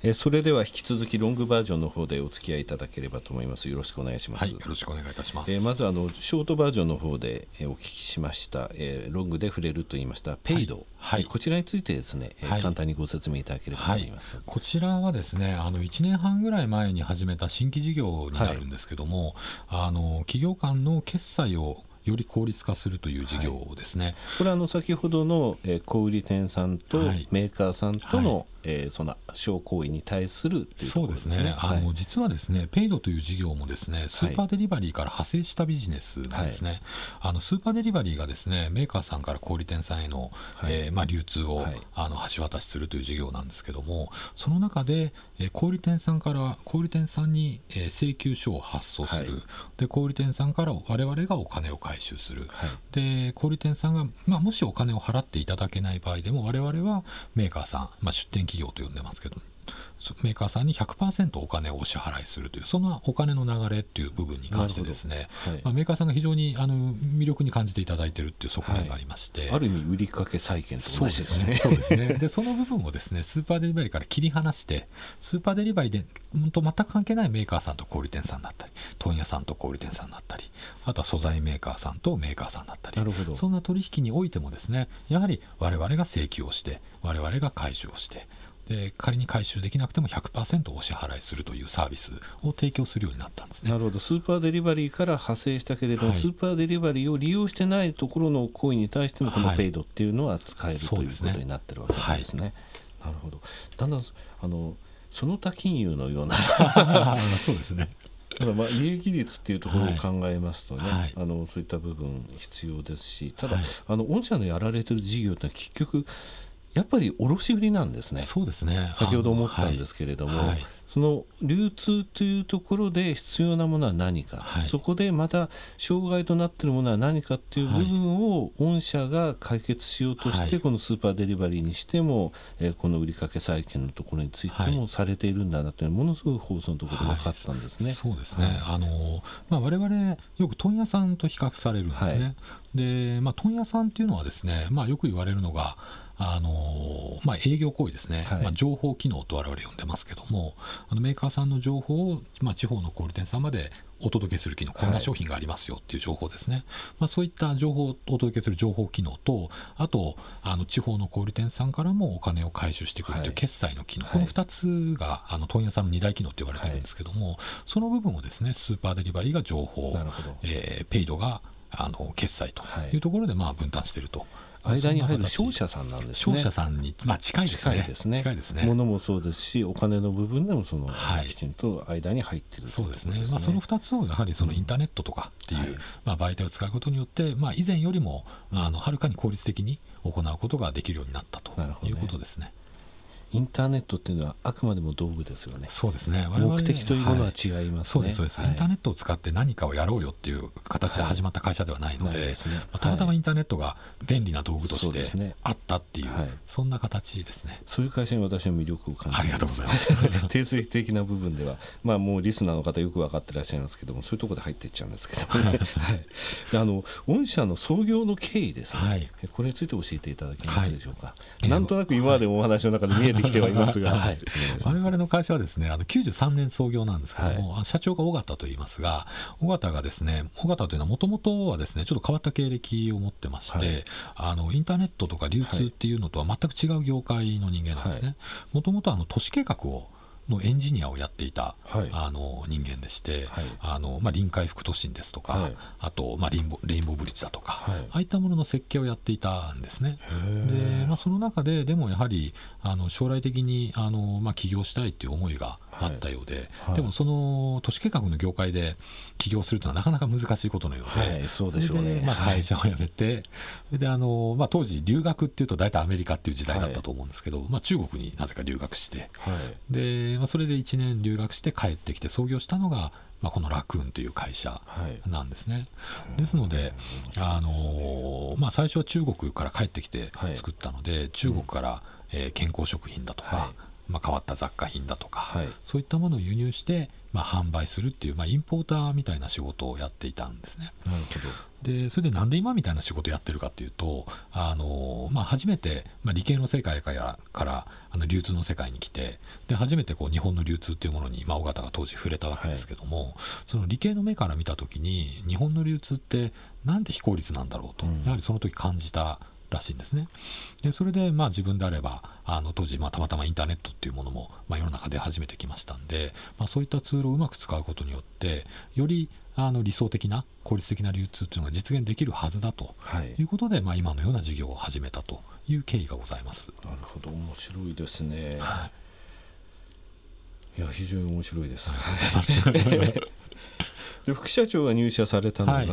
えそれでは引き続きロングバージョンの方でお付き合いいただければと思います。よろしくお願いします、はい、よろしくお願いいたします、えー、まずあのショートバージョンの方で、えお聞きしました、えー、ロングで触れると言いました。ペイド、はい、はい、こちらについてですね、はい、簡単にご説明いただければと思います、こちらはですねあの1年半ぐらい前に始めた新規事業になるんですけども、あの企業間の決済をより効率化するという事業ですね、はい、これはあの先ほどの、えー、小売店さんとメーカーさんとの、はい。えー、その商行為に対する、ね、そうですね、あの、はい、実はですね、ペイドという事業もですね、スーパーデリバリーから派生したビジネスなんですね、はい、あのスーパーデリバリーがですねメーカーさんから小売店さんへの、はい、えー、まあ、流通を、あの橋渡しするという事業なんですけども、その中で、えー、小売店さんから小売店さんに、えー、請求書を発送する、で小売店さんから我々がお金を回収する、で小売店さんが、まあ、もしお金を払っていただけない場合でも、我々はメーカーさん、まあ、出店企業と呼んでますけど、メーカーさんに100%お金をお支払いするというそのお金の流れっていう部分に関してですね、はい、まあ、メーカーさんが非常にあの魅力に感じていただいているっていう側面がありまして、はい、ある意味売りかけ債券と同じですね。そうですね。でその部分をですねスーパーデリバリーから切り離してスーパーデリバリーでと全く関係ないメーカーさんと小売店さんだったり問屋さんと小売店さんだったりあとは素材メーカーさんとメーカーさんだったりなるほど。そんな取引においてもですねやはり我々が請求をして我々が回収をしてで仮に回収できなくても100%お支払いするというサービスを提供するようになったんですね。なるほど。スーパーデリバリーから派生したけれども、はい、スーパーデリバリーを利用してないところの行為に対してもこのペイドっていうのは使える、はい、ということになってるわけですね。はい、なるほど。だんだんあのその他金融のような そうですね。ただまあ利益率っていうところを考えますとね、はい、あのそういった部分必要ですしただ、はい、あの御社のやられてる事業って結局やっぱり卸売なんですね。そうですね。先ほど思ったんですけれども、はい、その流通というところで必要なものは何か、はい、そこでまた障害となっているものは何かっていう部分を御社が解決しようとして、このスーパーデリバリーにしても、えー、この売掛債権のところについてもされているんだなというものすごい放送のところで分かったんですね。そうですね、あのまあ、我々よく問屋さんと比較されるんですね。で、まあ、問屋さんっていうのはですね、まあ、よく言われるのがあのまあ、営業行為ですね、はい、まあ、情報機能と我々呼んでますけどもあのメーカーさんの情報を、まあ、地方の小売店さんまでお届けする機能こんな商品がありますよっていう情報ですね、はい、まあ、そういった情報をお届けする情報機能とあとあの地方の小売店さんからもお金を回収してくるという決済の機能、はい、この2つがあの問屋さんの2大機能と言われてるんですけども、その部分をですねスーパーデリバリーが情報、えー、ペイドがあの決済とい。うところでまあ分担していると。間に入る商社さんなんですね。商社さんに、まあ、近いですね。近いですね。近いですね。物もそうですし、お金の部分でもその、はい、きちんと間に入ってる、ね、そうですね。まあ、その2つをやはりそのインターネットとかっていう、うん、まあ、媒体を使うことによって、まあ、以前よりもあのはるかに効率的に行うことができるようになったということですね。インターネットっていうのはあくまでも道具ですよね。そうですね。目的というものは違います、ねはい、そうですそうです、はい、インターネットを使って何かをやろうよっていう形で始まった会社ではないので、はいね、まあ、たまたまインターネットが便利な道具としてあったっていう、そんな形ですね。そういう会社に私は魅力を感じありがとうございます。定性的な部分では、まあもうリスナーの方よく分かってらっしゃいますけども、そういうところで入っていっちゃうんですけども、ね、はい。あの御社の創業の経緯ですね。はい、これについて教えていただけますでしょうか？なんとなく今までもお話の中で見えてきてはいますが。はい、我々の会社はですねあの93年創業なんですけども、はい、社長が尾形と言いますが尾形がですね尾形というのはもともとはですねちょっと変わった経歴を持ってまして、はい、あのインターネットとか流通っていうのとは全く違う業界の人間なんですね。もともと都市計画をのエンジニアをやっていた、はい、あの人間でして、はい、あのまあ、臨海副都心ですとか、はい、あと、まあ、レインボレインボーブリッジだとか、ああいったものの設計をやっていたんですね。でまあ、その中ででもやはりあの将来的にあの、まあ、起業したいという思いがあったようで、はい、でもその都市計画の業界で起業するというのはなかなか難しいことのようで、はい、そうでしょうね、まあ、会社を辞めて、であのまあ、当時留学っていうと大体アメリカっていう時代だったと思うんですけど、まあ、中国になぜか留学して、でまあ、それで1年留学して帰ってきて創業したのがまあ、このラクーンという会社なんですね。はい、ですので、あのまあ、最初は中国から帰ってきて作ったので、はい、中国から、えー、健康食品だとか、まあ、変わった雑貨品だとか、はい、そういったものを輸入して、まあ、販売するっていう、まあ、インポーターみたいな仕事をやっていたんですね。なるほど。でそれでなんで今みたいな仕事をやってるかっていうとあの、まあ、初めて、まあ、理系の世界からからあの流通の世界に来てで初めてこう日本の流通っていうものに、まあ、尾形が当時触れたわけですけども、はい、その理系の目から見た時に日本の流通ってなんて非効率なんだろうと、うん、やはりその時感じたらしいんですね。でそれでまあ自分であればあの当時まあたまたまインターネットっていうものもまあ世の中で始めてきましたんで、まあ、そういったツールをうまく使うことによってよりあの理想的な効率的な流通っていうのが実現できるはずだということで、はい、まあ、今のような事業を始めたという経緯がございます。なるほど面白いですね。はい、いや非常に面白いです。で副社長が入社されたのが、はい。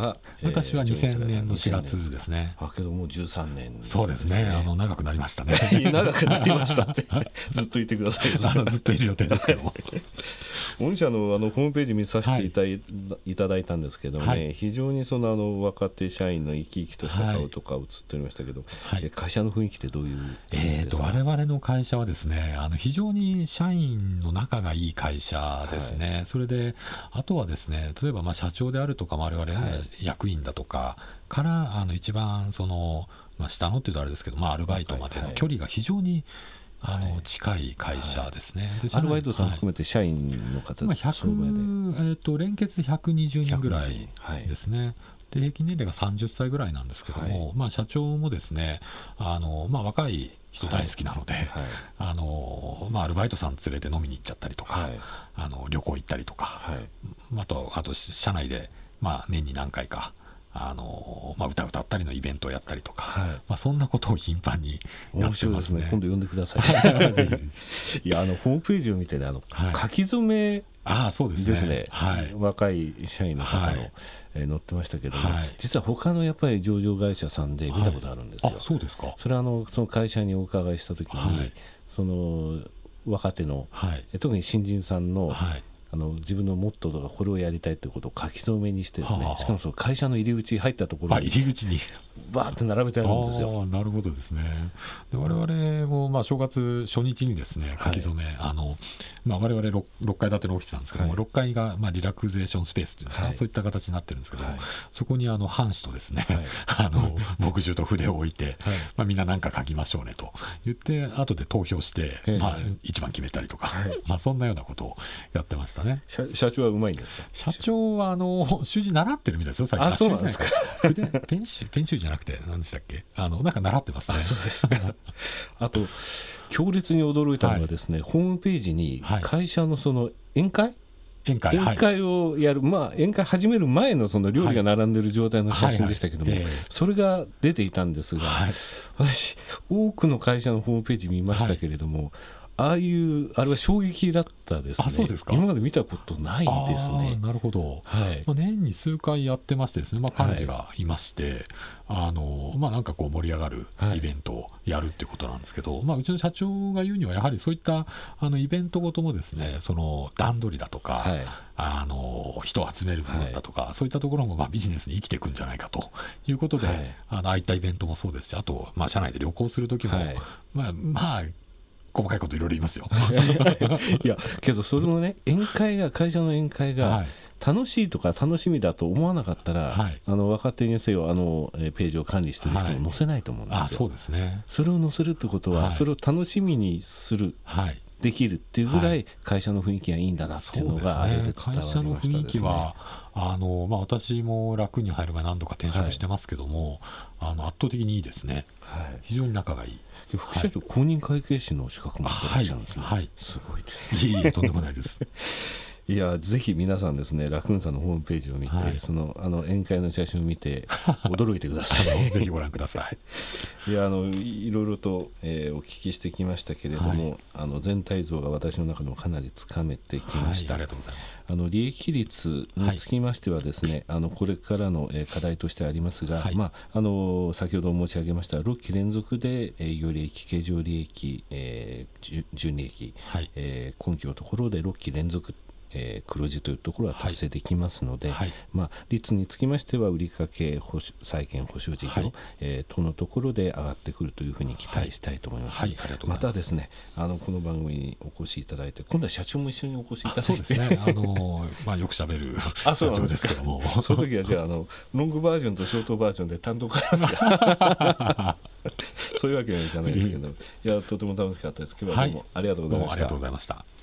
えー、私は2000年の4月ですね。あけどもう13年、ね、そうですね。あの長くなりましたね。長くなりましたって。ずっといてください。あのずっといる予定ですけども。御社のあのホームページ見させていた,、い、い。ただいたんですけどね、はい、非常にそのあの若手社員の生き生きとした顔とか映っておりましたけど、はい、会社の雰囲気ってどういうえーと、我々の会社はですねあの非常に社員の仲がいい会社ですね、はい、それであとはですね例えばまあ社長であるとか我々役員だとかからあの一番その、まあ、下のっていうとあれですけど、まあ、アルバイトまでの距離が非常に、あの近い会社ですね、アルバイトさん含めて社員の方ですか、えー、と連結120人ぐらい。ですね。で平均年齢が30歳ぐらいなんですけども、はい、まあ、社長もですねあの、まあ、若い人大好きなので、はい。はい、あのまあ、アルバイトさん連れて飲みに行っちゃったりとか、あの旅行行ったりとか、あとあと社内で、まあ、年に何回か。あのまあ、歌歌ったりのイベントをやったりとか、はい、まあ、そんなことを頻繁にやってますね。すね。今度呼んでください。いやあのホームページを見てねあの、はい、書き初めあそうですね。ですね、はい、若い社員の方の、はい、えー、載ってましたけども、はい、実は他のやっぱり上場会社さんで見たことあるんですよ。はい、そうですか。それはあのその会社にお伺いした時に、その若手の、はい、特に新人さんの、はいあの自分のモットーとかこれをやりたいということを書き初めにしてですね、はあ、しかもその会社の入り口入ったところに入り口に。バーって並べてあるんですよ。なるほどですね。で我々もまあ正月初日にですね書き初め、はい、あのまあ我々 6, 6階建てのオフィスなんですけども、はい、6階がまあリラクゼーションスペースっていうんですか、はい、そういった形になってるんですけど、はい、そこにあの藩士とですね、あの墨汁と筆を置いて、まあみんな何か書きましょうねと言って後で投票して、まあ一番決めたりとか、まあそんなようなことをやってましたね。社長はうまいんですか？社長はあの 習字習ってるみたいですよ。最近。あそうなんですか？筆ペンシペンシじゃなくて何でしたっけ？あのなんか習ってますね。そうです。あと強烈に驚いたのはですね、はい、ホームページに会社のその宴会、宴会宴会をやる、はい、まあ、宴会始める前のその料理が並んでる状態の写真でしたけども、それが出ていたんですが、はい、私、多くの会社のホームページ見ましたけれども、ああいうあれは衝撃だったですね。そうですか？今まで見たことないですね。なるほど。はい。まあ年に数回やってましてですね、まあ幹事がいまして、はい、あのまあなんかこう盛り上がるイベントをやるっていうことなんですけど、はい、まあうちの社長が言うにはやはりそういったあのイベントごともですね、その段取りだとか、はい、あの人を集める部分だとか、そういったところもまあビジネスに生きていくんじゃないかということで、あのああいったイベントもそうですし、あとまあ社内で旅行する時も、まあまあ細かいこといろいろ言いますよ。いやけどそれもね宴会が会社の宴会が楽しいとか楽しみだと思わなかったら、はい、あの若手にせよあのページを管理してる人も載せないと思うんですよ、はい、そうですね。それを載せるってことは、はい、それを楽しみにする、はいできるっていうぐらい会社の雰囲気がいいんだなっていうのがあれで伝わりました、ね、会社の雰囲気はあの、まあ、私も楽に入る前何度か転職してますけども、はい、あの圧倒的にいいですね、はい、非常に仲がいい。副社長、公認会計士の資格持ってらっしゃるんですね、はい、すごいです、ね、いえいえとんでもないですいやぜひ皆さんですねラクーンさんのホームページを見て、はい、そのあの宴会の写真を見て 驚いてください。ぜひご覧ください。い。やあのいろいろと、えー、お聞きしてきましたけれども、はい、あの全体像が私の中でもかなりつかめてきました、はい、ありがとうございます。あの利益率につきましてはですね、あのこれからの、えー、課題としてありますが、まああの先ほど申し上げました6期連続で営業利益経常利益、えー、純利益、はい。えー、今期のところで6期連続えー、黒字というところは達成できますので、はい、まあ、率につきましては売掛債券保証事業、はい、えー、等のところで上がってくるというふうに期待したいと思います。はい、またですねあのこの番組にお越しいただいて今度は社長も一緒にお越しいただいて。そうですね。あの、まあ、よくしゃべる社長ですけども。その時はじゃああのロングバージョンとショートバージョンで単独ありますか？そういうわけにはいかないですけど、い、やとても楽しかったです。今日はどうもありがとうございました。ありがとうございました